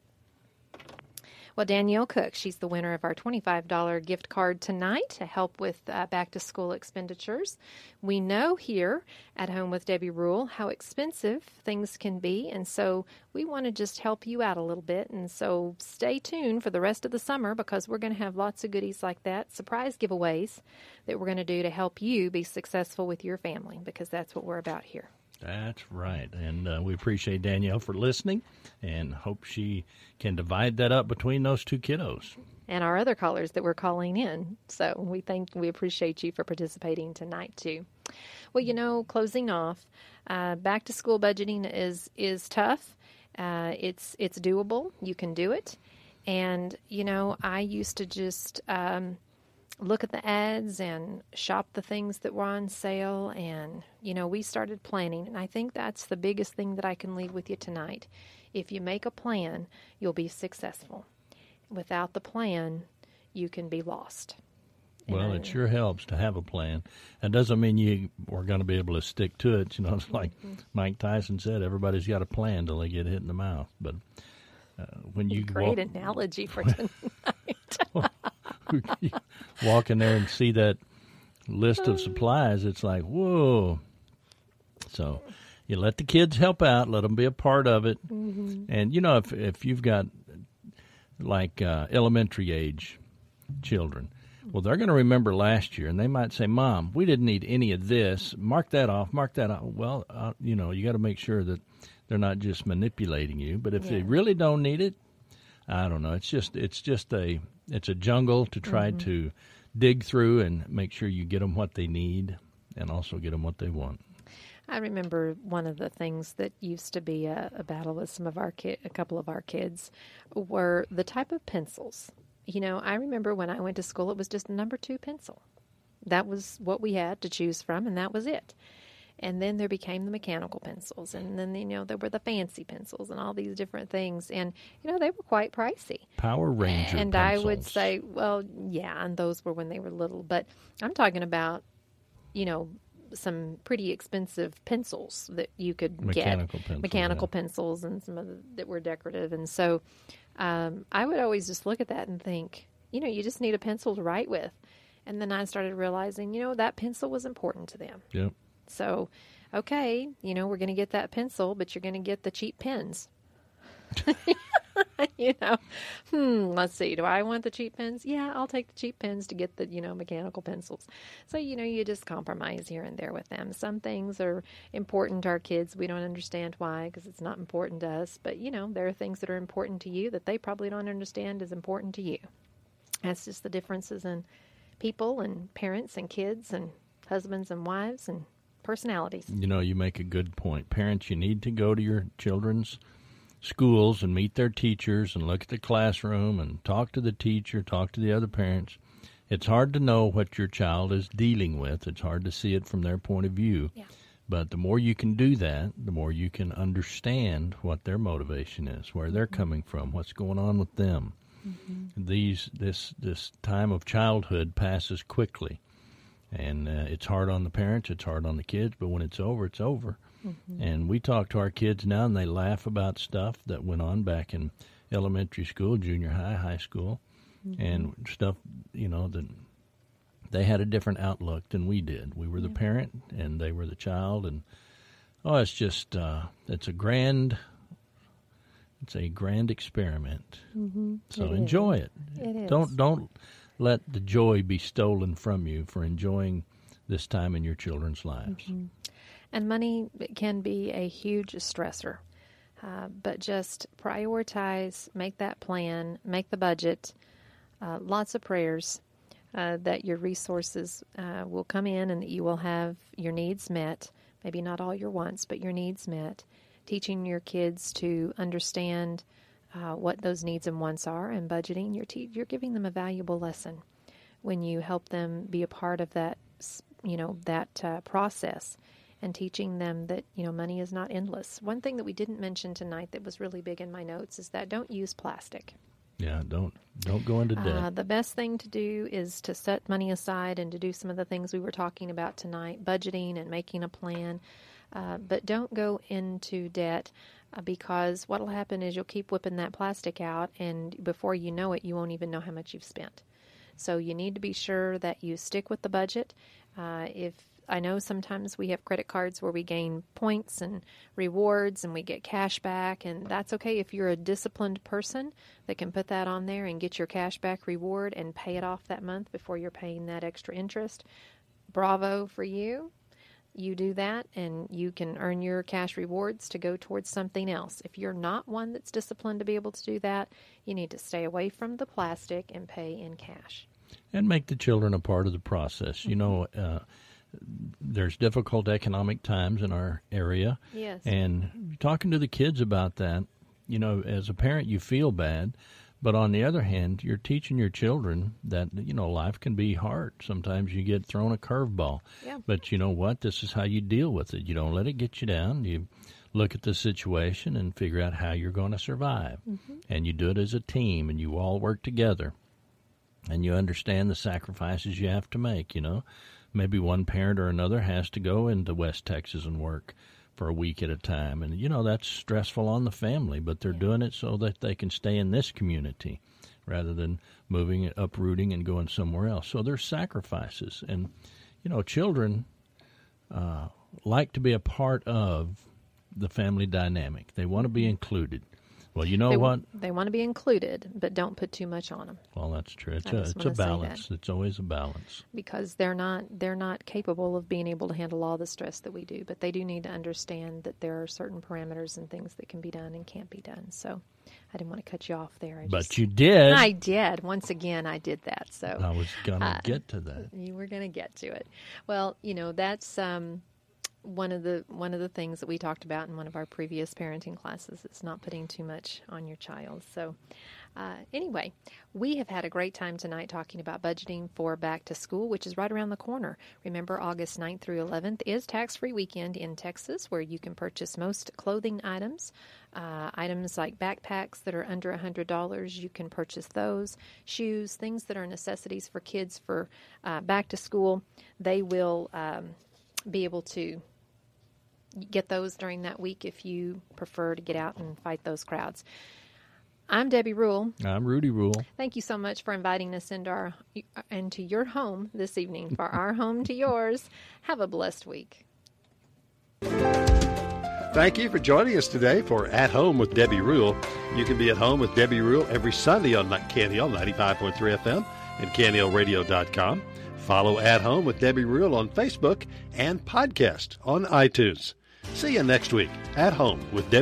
Well, Danielle Cook, she's the winner of our $25 gift card tonight to help with uh, back to school expenditures. We know here at Home with Debbie Rule how expensive things can be, and so we want to just help you out a little bit. And so stay tuned for the rest of the summer because we're going to have lots of goodies like that, surprise giveaways that we're going to do to help you be successful with your family because that's what we're about here. That's right. And uh, we appreciate Danielle for listening and hope she can divide that up between those two kiddos. and our other callers that we're calling in. So we thank we appreciate you for participating tonight too. Well, you know, closing off, uh, back to school budgeting is is tough. Uh, it's it's doable. You can do it, and you know, I used to just. Um, look at the ads and shop the things that were on sale and you know we started planning and i think that's the biggest thing that i can leave with you tonight if you make a plan you'll be successful without the plan, you can be lost. Well, it sure helps to have a plan. That doesn't mean you are going to be able to stick to it. You know, it's like mm-hmm. Mike Tyson said, everybody's got a plan till they get hit in the mouth. But uh, when you great walk, analogy for tonight. walk in there and see that list of supplies, it's like whoa. So you let the kids help out, let them be a part of it, mm-hmm. and you know if if you've got like uh, elementary age children well, they're going to remember last year, and they might say, "Mom, we didn't need any of this. Mark that off. Mark that off." Well, uh, you know, you got to make sure that they're not just manipulating you. But if yeah. they really don't need it, I don't know. It's just it's just a it's a jungle to try mm-hmm. to dig through and make sure you get them what they need, and also get them what they want. I remember one of the things that used to be a, a battle with some of our ki- a couple of our kids were the type of pencils you know, I remember when I went to school, it was just a number two pencil. That was what we had to choose from, and that was it. And then there became the mechanical pencils, and then you know there were the fancy pencils and all these different things, and you know they were quite pricey. Power Ranger. And pencils. I would say, well, yeah, and those were when they were little, but I'm talking about, you know, some pretty expensive pencils that you could mechanical get, pencils, mechanical yeah. pencils, and some of the, that were decorative. And so, um, I would always just look at that and think, you know, you just need a pencil to write with. And then I started realizing, you know, that pencil was important to them. Yep. So, okay, you know, we're going to get that pencil, but you're going to get the cheap pens. you know, hmm, let's see. Do I want the cheap pens? Yeah, I'll take the cheap pens to get the, you know, mechanical pencils. So, you know, you just compromise here and there with them. Some things are important to our kids. We don't understand why because it's not important to us. But, you know, there are things that are important to you that they probably don't understand is important to you. That's just the differences in people and parents and kids and husbands and wives and personalities. You know, you make a good point. Parents, you need to go to your children's schools and meet their teachers and look at the classroom and talk to the teacher, talk to the other parents. It's hard to know what your child is dealing with. It's hard to see it from their point of view. Yeah. But the more you can do that, the more you can understand what their motivation is, where they're mm-hmm. coming from, what's going on with them. Mm-hmm. These this this time of childhood passes quickly, and uh, it's hard on the parents, it's hard on the kids. But when it's over, it's over. Mm-hmm. And we talk to our kids now, and they laugh about stuff that went on back in elementary school, junior high, high school, mm-hmm. and stuff, you know, that they had a different outlook than we did. We were the parent, and they were the child, and oh, it's just uh, it's a grand. It's a grand experiment. Mm-hmm. So it enjoy is. it. It is. Don't don't let the joy be stolen from you for enjoying this time in your children's lives. Mm-hmm. And money can be a huge stressor. Uh, but just prioritize, make that plan, make the budget, uh, lots of prayers uh, that your resources uh, will come in and that you will have your needs met. Maybe not all your wants, but your needs met. Teaching your kids to understand uh, what those needs and wants are and budgeting. You're, te- you're giving them a valuable lesson when you help them be a part of that, you know, that uh, process and teaching them that you know money is not endless. One thing that we didn't mention tonight that was really big in my notes is that don't use plastic. Yeah, don't don't go into debt. Uh, the best thing to do is to set money aside and to do some of the things we were talking about tonight, budgeting and making a plan. Uh, but don't go into debt because what will happen is you'll keep whipping that plastic out, and before you know it, you won't even know how much you've spent. So you need to be sure that you stick with the budget. Uh, if I know sometimes we have credit cards where we gain points and rewards and we get cash back, and that's okay if you're a disciplined person that can put that on there and get your cash back reward and pay it off that month before you're paying that extra interest. Bravo for you. You do that and you can earn your cash rewards to go towards something else. If you're not one that's disciplined to be able to do that, you need to stay away from the plastic and pay in cash. And make the children a part of the process. You know, uh, there's difficult economic times in our area. Yes. And talking to the kids about that, you know, as a parent, you feel bad. But on the other hand, you're teaching your children that, you know, life can be hard. Sometimes you get thrown a curveball. Yeah. But you know what? This is how you deal with it. You don't let it get you down. You look at the situation and figure out how you're going to survive. Mm-hmm. And you do it as a team and you all work together. And you understand the sacrifices you have to make, you know. Maybe one parent or another has to go into West Texas and work for a week at a time. And, you know, that's stressful on the family, but they're doing it so that they can stay in this community rather than moving, uprooting, and going somewhere else. So there's sacrifices. And, you know, children uh, like to be a part of the family dynamic, they want to be included. Well, you know they, what? They want to be included, but don't put too much on them. Well, that's true. It's I a it's a wanna say that. balance. It's always a balance. because they're not they're not capable of being able to handle all the stress that we do but they do need to understand that there are certain parameters and things that can be done and can't be done so i didn't want to cut you off there I But just- you did. i did once again i did that so I was gonna uh, get to that. you were going to get to it well you know that's um one of the one of the things that we talked about in one of our previous parenting classes is not putting too much on your child so uh, anyway, we have had a great time tonight talking about budgeting for back to school, which is right around the corner. Remember, August 9th through 11th is tax free weekend in Texas where you can purchase most clothing items. Uh, items like backpacks that are under a $100, you can purchase those. Shoes, things that are necessities for kids for uh, back to school, they will um, be able to get those during that week if you prefer to get out and fight those crowds. I'm Debbie Rule. I'm Rudy Rule. Thank you so much for inviting us into our into your home this evening for our home to yours. Have a blessed week. Thank you for joining us today for At Home with Debbie Rule. You can be at home with Debbie Rule every Sunday on KNL 95.3 FM and KNLRadio.com. Follow At Home with Debbie Rule on Facebook and podcast on iTunes. See you next week. At Home with Debbie